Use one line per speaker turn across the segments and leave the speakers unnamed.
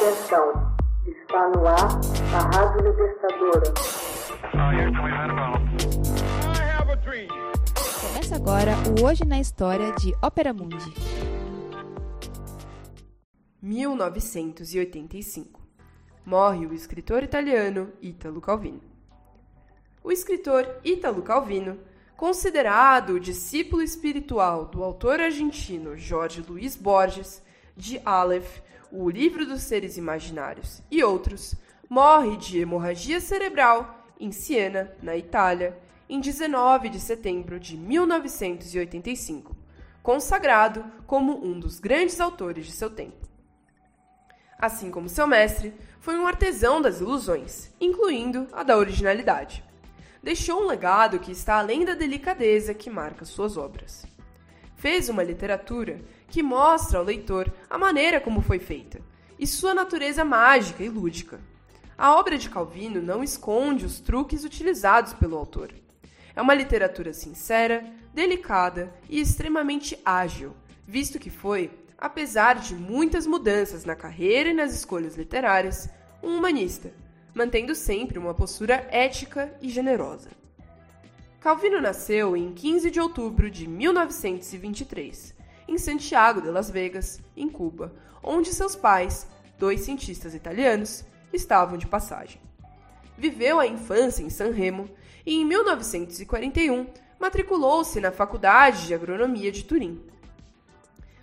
Atenção, está no ar a Rádio Libertadora.
Começa agora o Hoje na História de Ópera Mundi.
1985. Morre o escritor italiano Italo Calvino. O escritor Italo Calvino, considerado o discípulo espiritual do autor argentino Jorge Luiz Borges, de Aleph, o Livro dos Seres Imaginários e outros, morre de hemorragia cerebral em Siena, na Itália, em 19 de setembro de 1985, consagrado como um dos grandes autores de seu tempo. Assim como seu mestre, foi um artesão das ilusões, incluindo a da originalidade. Deixou um legado que está além da delicadeza que marca suas obras. Fez uma literatura que mostra ao leitor a maneira como foi feita e sua natureza mágica e lúdica. A obra de Calvino não esconde os truques utilizados pelo autor. É uma literatura sincera, delicada e extremamente ágil, visto que foi, apesar de muitas mudanças na carreira e nas escolhas literárias, um humanista, mantendo sempre uma postura ética e generosa. Calvino nasceu em 15 de outubro de 1923 em Santiago de Las Vegas, em Cuba, onde seus pais, dois cientistas italianos, estavam de passagem. Viveu a infância em San Remo e, em 1941, matriculou-se na Faculdade de Agronomia de Turim.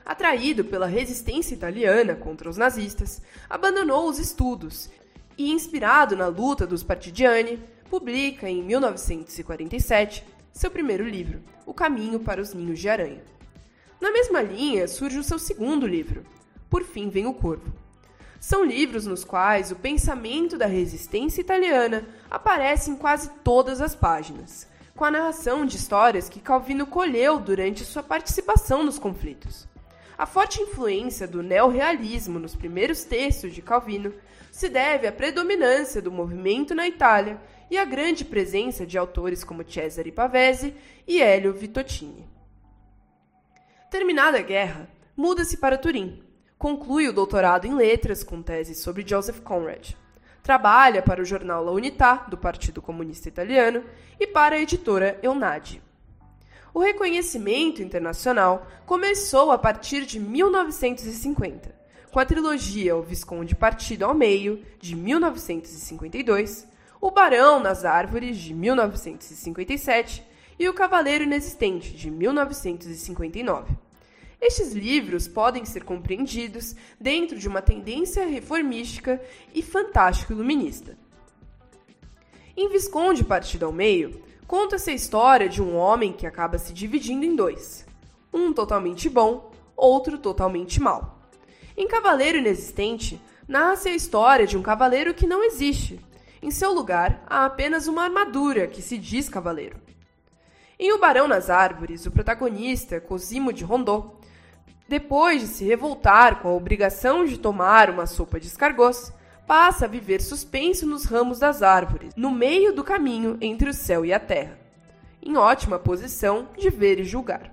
Atraído pela resistência italiana contra os nazistas, abandonou os estudos e, inspirado na luta dos partigiani, publica em 1947 seu primeiro livro, O Caminho para os Ninhos de Aranha. Na mesma linha surge o seu segundo livro, Por Fim Vem o Corvo. São livros nos quais o pensamento da resistência italiana aparece em quase todas as páginas, com a narração de histórias que Calvino colheu durante sua participação nos conflitos. A forte influência do neorrealismo nos primeiros textos de Calvino se deve à predominância do movimento na Itália e à grande presença de autores como Cesare Pavese e Elio Vitottini. Terminada a guerra, muda-se para Turim. Conclui o doutorado em letras com tese sobre Joseph Conrad. Trabalha para o jornal La Unità, do Partido Comunista Italiano, e para a editora Eunadi. O reconhecimento internacional começou a partir de 1950, com a trilogia O Visconde Partido ao Meio, de 1952, O Barão nas Árvores, de 1957, e O Cavaleiro Inexistente, de 1959. Estes livros podem ser compreendidos dentro de uma tendência reformística e fantástico-iluminista. Em Visconde Partido ao Meio, conta-se a história de um homem que acaba se dividindo em dois: um totalmente bom, outro totalmente mau. Em Cavaleiro Inexistente, nasce a história de um cavaleiro que não existe. Em seu lugar, há apenas uma armadura que se diz cavaleiro. Em O Barão nas Árvores, o protagonista, Cosimo de Rondô, depois de se revoltar com a obrigação de tomar uma sopa de escargots, passa a viver suspenso nos ramos das árvores, no meio do caminho entre o céu e a terra, em ótima posição de ver e julgar.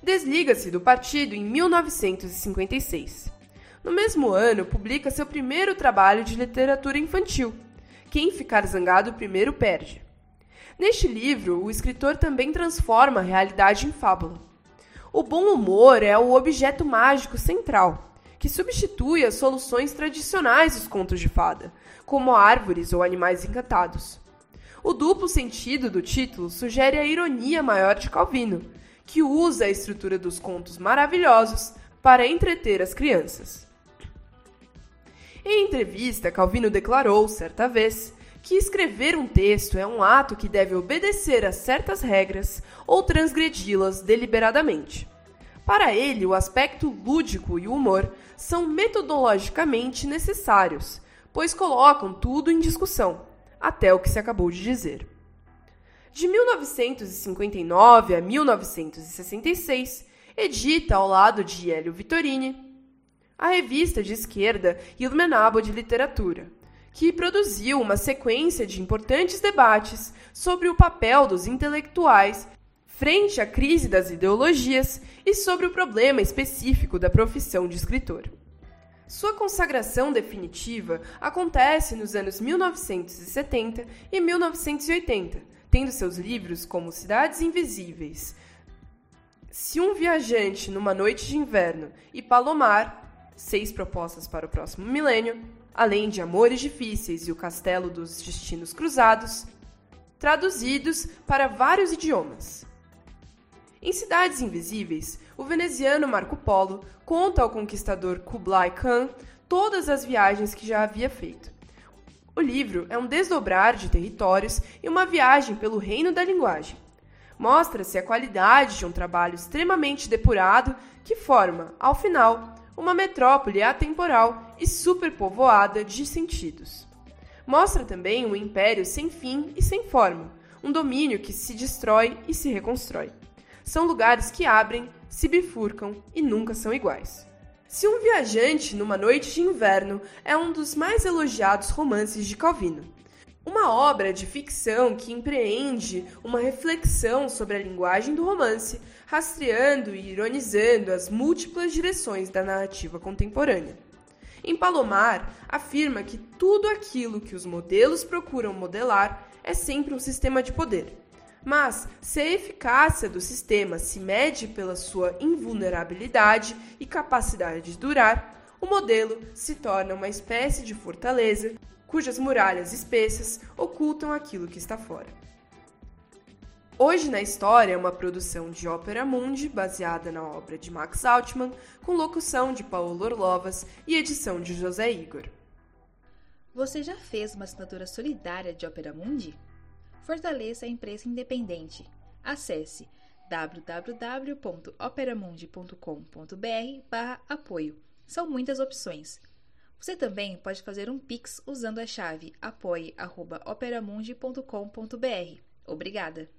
Desliga-se do partido em 1956. No mesmo ano, publica seu primeiro trabalho de literatura infantil, Quem Ficar Zangado Primeiro Perde. Neste livro, o escritor também transforma a realidade em fábula. O bom humor é o objeto mágico central, que substitui as soluções tradicionais dos contos de fada, como árvores ou animais encantados. O duplo sentido do título sugere a ironia maior de Calvino, que usa a estrutura dos contos maravilhosos para entreter as crianças. Em entrevista, Calvino declarou, certa vez, que escrever um texto é um ato que deve obedecer a certas regras ou transgredi-las deliberadamente. Para ele, o aspecto lúdico e o humor são metodologicamente necessários, pois colocam tudo em discussão, até o que se acabou de dizer. De 1959 a 1966, edita ao lado de Hélio Vittorini a revista de esquerda Il Menabo de Literatura, que produziu uma sequência de importantes debates sobre o papel dos intelectuais frente à crise das ideologias e sobre o problema específico da profissão de escritor. Sua consagração definitiva acontece nos anos 1970 e 1980, tendo seus livros como Cidades Invisíveis, Se um Viajante numa Noite de Inverno e Palomar, seis propostas para o próximo milênio, além de Amores Difíceis e O Castelo dos Destinos Cruzados, traduzidos para vários idiomas. Em Cidades Invisíveis, o veneziano Marco Polo conta ao conquistador Kublai Khan todas as viagens que já havia feito. O livro é um desdobrar de territórios e uma viagem pelo reino da linguagem. Mostra-se a qualidade de um trabalho extremamente depurado que forma, ao final, uma metrópole atemporal e superpovoada de sentidos. Mostra também um império sem fim e sem forma, um domínio que se destrói e se reconstrói. São lugares que abrem, se bifurcam e nunca são iguais. Se um viajante numa noite de inverno é um dos mais elogiados romances de Calvino. Uma obra de ficção que empreende uma reflexão sobre a linguagem do romance, rastreando e ironizando as múltiplas direções da narrativa contemporânea. Em Palomar, afirma que tudo aquilo que os modelos procuram modelar é sempre um sistema de poder mas, se a eficácia do sistema se mede pela sua invulnerabilidade e capacidade de durar, o modelo se torna uma espécie de fortaleza cujas muralhas espessas ocultam aquilo que está fora. Hoje na História é uma produção de Ópera Mundi baseada na obra de Max Altman, com locução de Paulo Orlovas e edição de José Igor.
Você já fez uma assinatura solidária de Ópera Mundi? fortaleça a empresa independente. Acesse www.operamundi.com.br/apoio. São muitas opções. Você também pode fazer um Pix usando a chave apoie.operamundi.com.br. Obrigada!